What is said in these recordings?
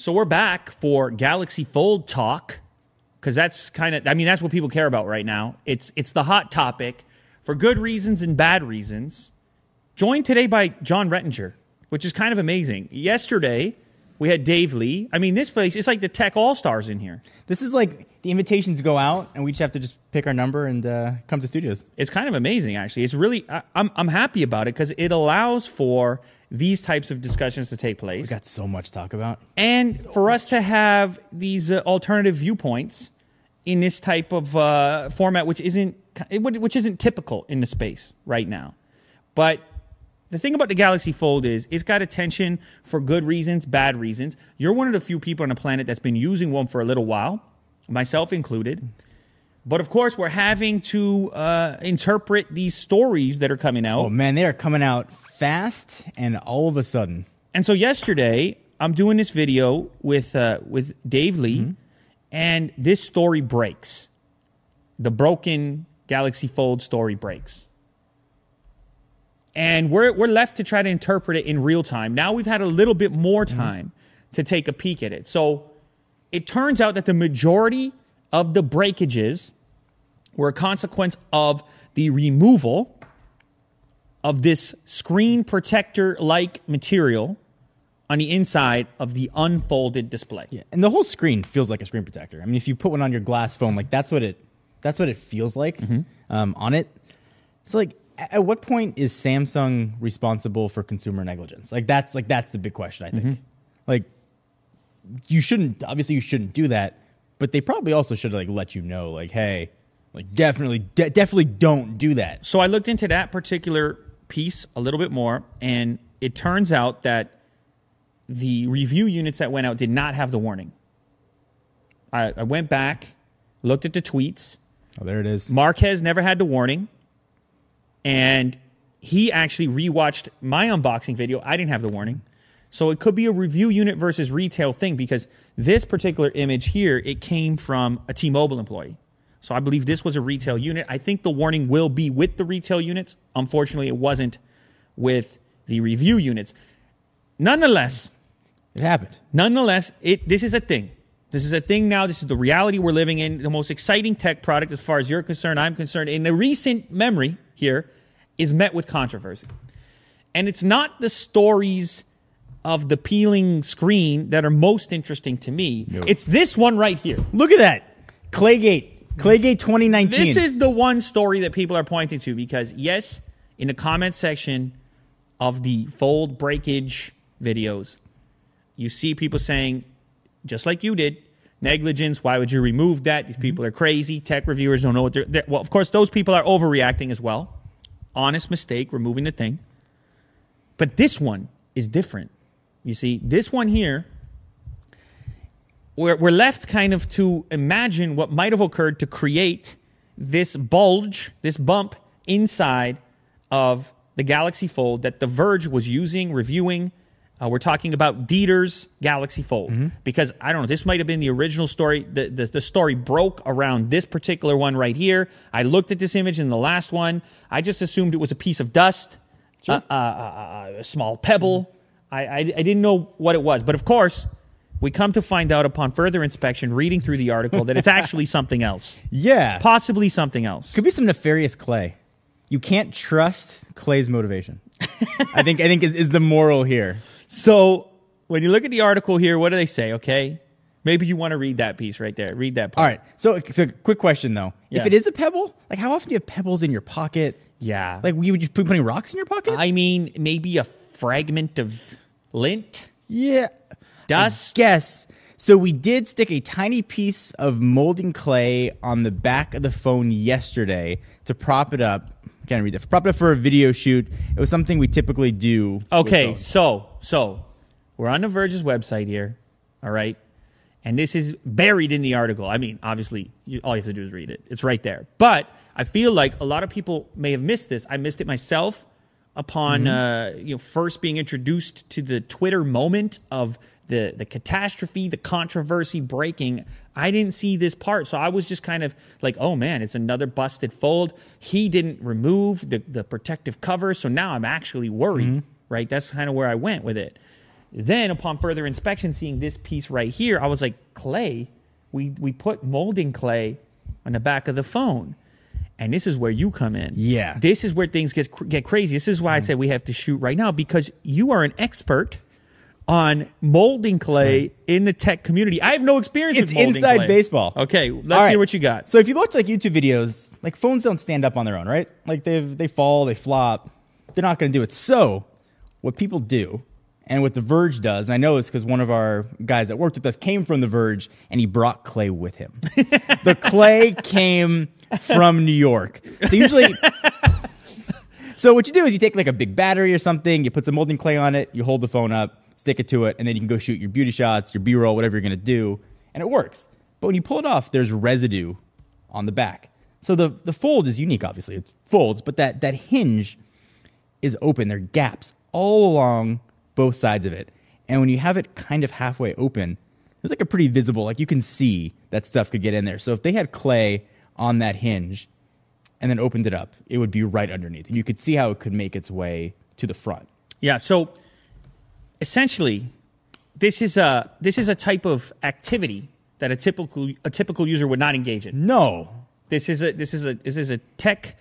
So we're back for Galaxy Fold talk because that's kind of I mean that's what people care about right now. It's it's the hot topic for good reasons and bad reasons. Joined today by Jon Rettinger, which is kind of amazing. Yesterday we had Dave Lee. I mean, this place it's like the tech all stars in here. This is like the invitations go out, and we just have to just pick our number and uh, come to studios. It's kind of amazing, actually. It's really I, I'm I'm happy about it because it allows for these types of discussions to take place. We got so much to talk about. and for us to have these uh, alternative viewpoints in this type of uh, format, which isn't which isn't typical in the space right now. But the thing about the Galaxy Fold is it's got attention for good reasons, bad reasons. You're one of the few people on the planet that's been using one for a little while, myself included. But of course, we're having to uh, interpret these stories that are coming out. Oh man, they are coming out fast and all of a sudden. And so yesterday, I'm doing this video with uh, with Dave Lee, and this story breaks. The broken Galaxy Fold story breaks. And we're, we're left to try to interpret it in real time. Now we've had a little bit more time to take a peek at it. So it turns out that the majority of the breakages were a consequence of the removal of this screen protector like material on the inside of the unfolded display. Yeah, and the whole screen feels like a screen protector. I mean, if you put one on your glass phone, like that's what it that's what it feels like um, on it. So, like, at what point is Samsung responsible for consumer negligence? Like, that's like that's the big question. I think. Like, you shouldn't obviously you shouldn't do that, but they probably also should like let you know, like, hey, like definitely de- definitely don't do that. So I looked into that particular piece a little bit more, and it turns out that the review units that went out did not have the warning. I, I went back, looked at the tweets. Oh, there it is. Marques never had the warning, and he actually rewatched my unboxing video. I didn't have the warning. So it could be a review unit versus retail thing because this particular image here, it came from a T-Mobile employee. So I believe this was a retail unit. I think the warning will be with the retail units. Unfortunately, it wasn't with the review units. Nonetheless, It happened. nonetheless, it this is a thing. This is a thing now. This is the reality we're living in. The most exciting tech product, as far as you're concerned, I'm concerned, in the recent memory here, is met with controversy. And it's not the stories of the peeling screen that are most interesting to me. It's this one right here. Look at that, Claygate, Claygate 2019. This is the one story that people are pointing to because, yes, in the comment section of the fold breakage videos, you see people saying, just like you did, negligence. Why would you remove that? These people are crazy. Tech reviewers don't know what they're. they're well, of course, those people are overreacting as well. Honest mistake, removing the thing. But this one is different. You see, this one here, we're, we're left kind of to imagine what might have occurred to create this bulge, this bump inside of the Galaxy Fold that The Verge was using, reviewing. Uh, we're talking about Dieter's Galaxy Fold because I don't know. This might have been the original story. The, the the story broke around this particular one right here. I looked at this image in the last one. I just assumed it was a piece of dust, uh, uh, uh, uh, a small pebble. I, I I didn't know what it was, but of course. We come to find out upon further inspection, reading through the article, that it's actually something else. yeah, Possibly something else. could be some nefarious Clay. You can't trust Clay's motivation. I think I think is, is the moral here. So when you look at the article here, what do they say? Okay, maybe you want to read that piece right there. Read that part. All right. So, so quick question though: Yeah. If it is a pebble, like how often do you have pebbles in your pocket? Yeah. Like you would just put putting rocks in your pocket? I mean, maybe a fragment of lint, yeah. dust. Yes. So we did stick a tiny piece of molding clay on the back of the phone yesterday to prop it up. Can't read that. Prop it up for a video shoot. It was something we typically do. Okay, so so we're on the Verge's website here. All right. And this is buried in the article. I mean, obviously, you, all you have to do is read it. It's right there. But I feel like a lot of people may have missed this. I missed it myself upon uh, you know first being introduced to the Twitter moment of the the catastrophe, the controversy breaking. I didn't see this part, so I was just kind of like, "Oh man, it's another busted fold." He didn't remove the the protective cover, so now I'm actually worried. Right? That's kind of where I went with it. Then, upon further inspection, seeing this piece right here, I was like, clay. We we put molding clay on the back of the phone, and this is where you come in. Yeah. this is where things get get crazy. This is why I mm. said we have to shoot right now because you are an expert on molding clay in the tech community. I have no experience It's inside clay. baseball. Okay, let's right. hear what you got. So if you watch like YouTube videos, like phones don't stand up on their own, right? Like they they fall, they flop. They're not going to do it. So what people do, and what The Verge does, and I know this because one of our guys that worked with us came from The Verge, and he brought clay with him. the clay came from New York. So usually. So what you do is you take like a big battery or something, you put some molding clay on it, you hold the phone up, stick it to it, and then you can go shoot your beauty shots, your B-roll, whatever you're gonna do, and it works. But when you pull it off, there's residue on the back. So the the fold is unique, obviously. It folds, but that that hinge is open. There are gaps all along both sides of it. And when you have it kind of halfway open, there's like a pretty visible, like you can see that stuff could get in there. So if they had clay on that hinge and then opened it up, it would be right underneath. And you could see how it could make its way to the front. Yeah. So essentially, this is a this is a type of activity that a typical a typical user would not engage in. No. This is a this is a this is a tech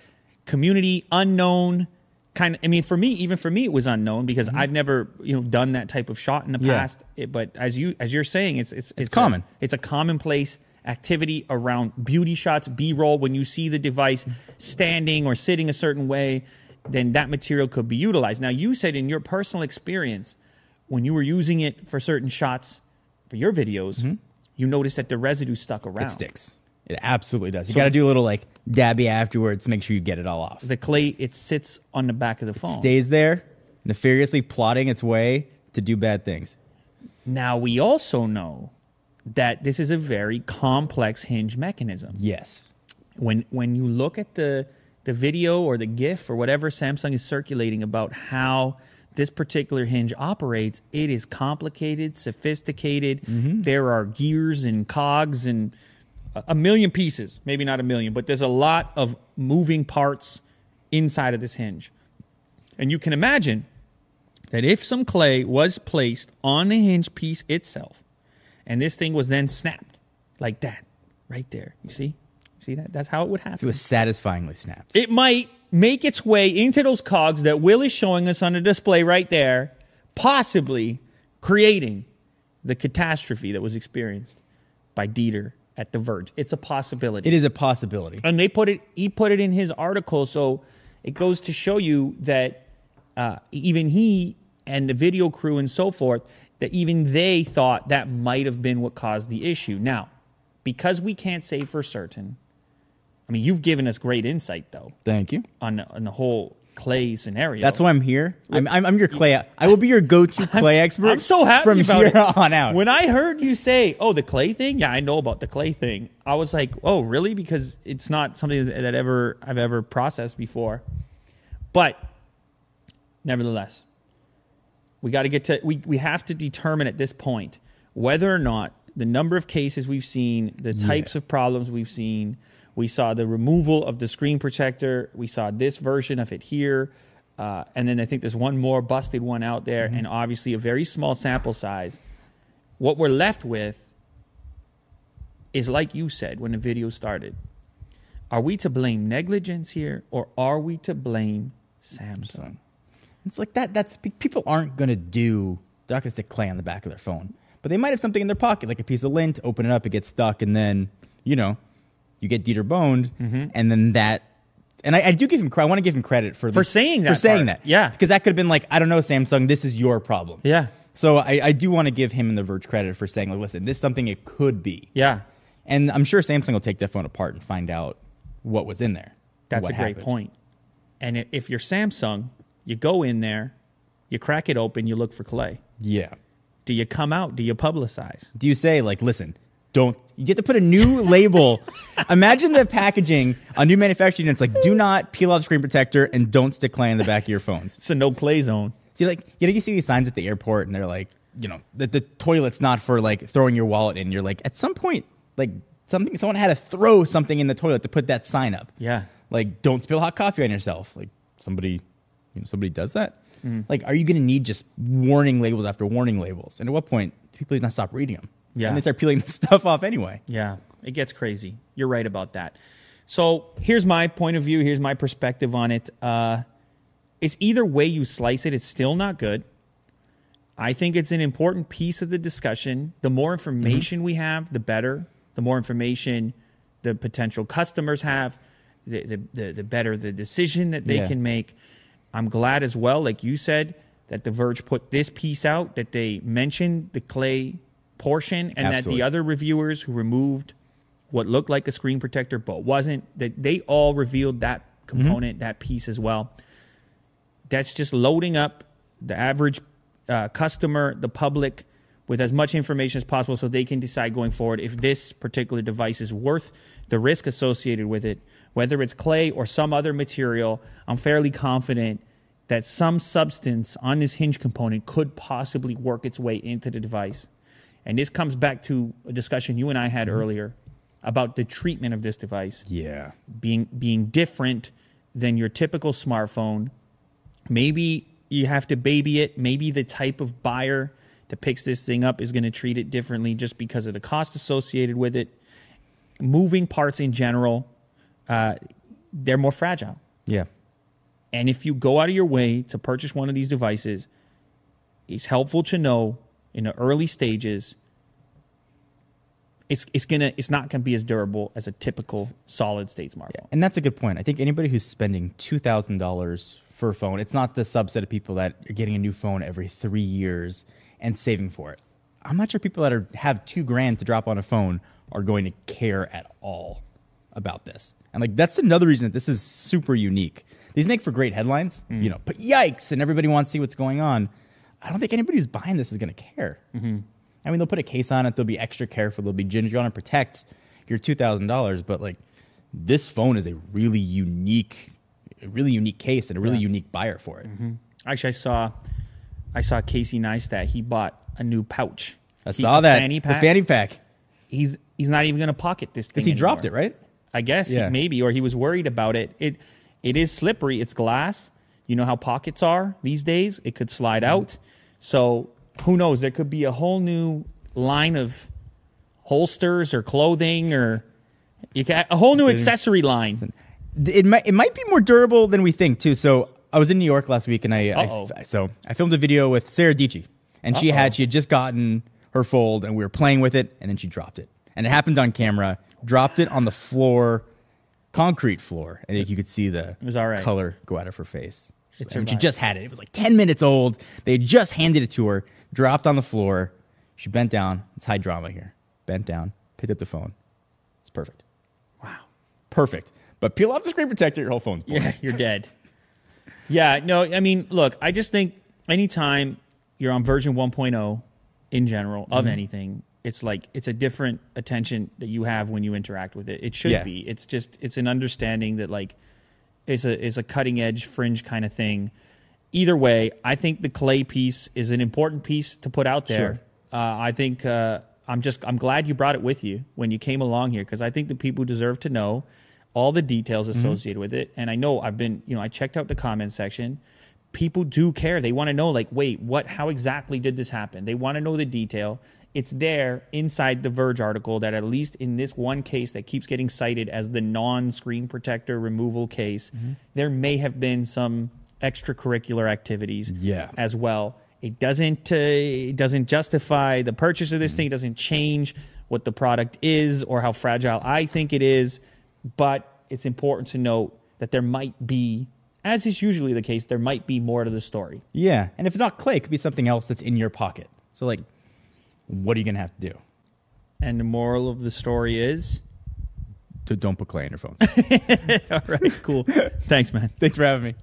community unknown kind of. I mean, for me, even for me, it was unknown because I've never you know done that type of shot in the Mm-hmm. Yeah. past. It- but as you as you're saying, it's it's it's, common. A, it's a commonplace activity around beauty shots, B roll. When you see the device standing or sitting a certain way, then that material could be utilized. Now, you said in your personal experience when you were using it for certain shots for your videos, you noticed that the residue stuck around. Mm-hmm. It sticks. It absolutely does. You got to do a little like dabby afterwards to make sure you get it all off. the clay it sits on the back of the phone. Stays there, nefariously plotting its way to do bad things. now we also know that this is a very complex hinge mechanism. Yes. When when you look at the the video or the GIF or whatever Samsung is circulating about how this particular hinge operates, it is complicated, sophisticated. Mm-hmm. There are gears and cogs and a- a million pieces, maybe not a million, but there's a lot of moving parts inside of this hinge. And you can imagine that if some clay was placed on the hinge piece itself and this thing was then snapped like that, right there, you see? See that? That's how it would happen. It was satisfyingly snapped. It might make its way into those cogs that Will is showing us on the display right there, possibly creating the catastrophe that was experienced by Dieter at The Verge. It's a possibility It is a possibility. and they put it he put it in his article so it goes to show you that uh, even he and the video crew and so forth that even they thought that might have been what caused the issue now because we can't say for certain i mean you've given us great insight though Thank you. on the, on the whole clay scenario That's why I'm here. I'm, I'm, I'm your clay. I will be your go-to clay expert. I'm so happy from about here it. on out. When I heard you say, "Oh, the clay thing," yeah, I know about the clay thing. I was like, "Oh, really?" Because it's not something that ever I've ever processed before. But nevertheless, we got to get to we we have to determine at this point whether or not the number of cases we've seen, the types of problems we've seen. We saw the removal of the screen protector. We saw this version of it here. Uh, and then I think there's one more busted one out there, and obviously a very small sample size. What we're left with is like you said when the video started. Are we to blame negligence here, or are we to blame Samsung? It's like that. That's people aren't gonna do. They're not gonna stick clay on the back of their phone, but they might have something in their pocket, like a piece of lint. Open it up, it gets stuck, and then you know, you get Dieter boned, Mm-hmm. and then that. And I, I do give him. I want to give him credit for For this- saying For that saying part. that, Yeah. because that could have been like, I don't know, Samsung. This is your problem. Yeah, So I, I do want to give him and the Verge credit for saying, like, listen, this is something it could be. yeah. And I'm sure Samsung will take that phone apart and find out what was in there. That's a great happened. point. And if you're Samsung, you go in there, you crack it open, you look for clay. Yeah. Do you come out? Do you publicize? do you say like listen don't you get to put a new label imagine the packaging on new manufacturing it's like do not peel off screen protector and don't stick clay in the back of your phones a no clay zone. see like you know you see these signs at the airport and they're like you know that the toilet's not for like throwing your wallet in you're like at some point like something someone had to throw something in the toilet to put that sign up Yeah. like don't spill hot coffee on yourself like somebody you know somebody does that Like, are you going to need just warning labels after warning labels? And at what point do people even stop reading them? Yeah. and they start peeling the stuff off anyway. Yeah, it gets crazy. You're right about that. So here's my point of view. Here's my perspective on it. Uh, it's either way you slice it, it's still not good. I think it's an important piece of the discussion. The more information we have, the better. The more information the potential customers have, the, the, the, the better the decision that they Yeah. can make. I'm glad as well, like you said, that The Verge put this piece out, that they mentioned the clay portion, and that the other reviewers who removed what looked like a screen protector but wasn't, that they all revealed that component, that piece as well. That's just loading up the average uh, customer, the public, with as much information as possible so they can decide going forward if this particular device is worth the risk associated with it, whether it's clay or some other material. I'm fairly confident that some substance on this hinge component could possibly work its way into the device. And this comes back to a discussion you and I had mm-hmm. earlier about the treatment of this device Yeah. being being different than your typical smartphone. Maybe you have to baby it. Maybe the type of buyer that picks this thing up is going to treat it differently just because of the cost associated with it. Moving parts in general, uh, they're more fragile. Yeah. And if you go out of your way to purchase one of these devices, it's helpful to know in the early stages it's it's gonna it's not gonna be as durable as a typical solid state smartphone. Yeah, And that's a good point. I think anybody who's spending two thousand dollars for a phone, it's not the subset of people that are getting a new phone every three years and saving for it. I'm not sure people that are have two grand to drop on a phone are going to care at all about this. And like that's another reason that this is super unique. These make for great headlines, mm. you know, but yikes, and everybody wants to see what's going on. I don't think anybody who's buying this is going to care. Mm-hmm. I mean, they'll put a case on it. They'll be extra careful. They'll be ginger. on to protect your two thousand dollars, but like this phone is a really unique, a really unique case and a really Yeah. unique buyer for it. Mm-hmm. Actually, I saw I saw Casey Neistat. He bought a new pouch. I He- saw that fanny the pack. fanny pack He's he's not even going to pocket this thing. because he dropped it right. I guess Yeah. maybe, or he was worried about it. It it is slippery. It's glass. You know how pockets are these days. It could slide Mm-hmm. out. So who knows? There could be a whole new line of holsters or clothing or you can, a whole new accessory line. it might it might be more durable than we think too. So I was in New York last week, and I, I so I filmed a video with Sara Dietschy, and she Uh-oh. had she had just gotten her fold, and we were playing with it, and then she dropped it, and it happened on camera. Dropped it on the floor, concrete floor, and you could see the was all right. color go out of her face. It mean, she just had it. It was like ten minutes old. They had just handed it to her. Dropped on the floor. She bent down. It's high drama here. Bent down, picked up the phone. It's perfect. Wow. Perfect. But peel off the screen protector, your whole phone's blown. Yeah, you're dead. yeah, no, I mean, look, I just think anytime you're on version 1.0 in general of Mm-hmm. anything, it's like it's a different attention that you have when you interact with it. It should Yeah. be. It's just it's an understanding that like is a is a cutting edge fringe kind of thing. Either way, I think the clay piece is an important piece to put out there. Sure. Uh, I think uh, I'm just I'm glad you brought it with you when you came along here because I think the people deserve to know all the details Mm-hmm. associated with it. And I know I've been you know I checked out the comment section. People do care. They want to know like wait what how exactly did this happen? They want to know the detail. It's there inside the Verge article that at least in this one case that keeps getting cited as the non-screen protector removal case, Mm-hmm. there may have been some extracurricular activities Yeah. as well. It doesn't uh, it doesn't justify the purchase of this thing. It doesn't change what the product is or how fragile I think it is. But it's important to note that there might be, as is usually the case, there might be more to the story. Yeah, and if it's not clay, it could be something else that's in your pocket. So, like, what are you gonna have to do? And the moral of the story is, To don't put clay in your phone. all right, cool. Thanks, man. Thanks for having me.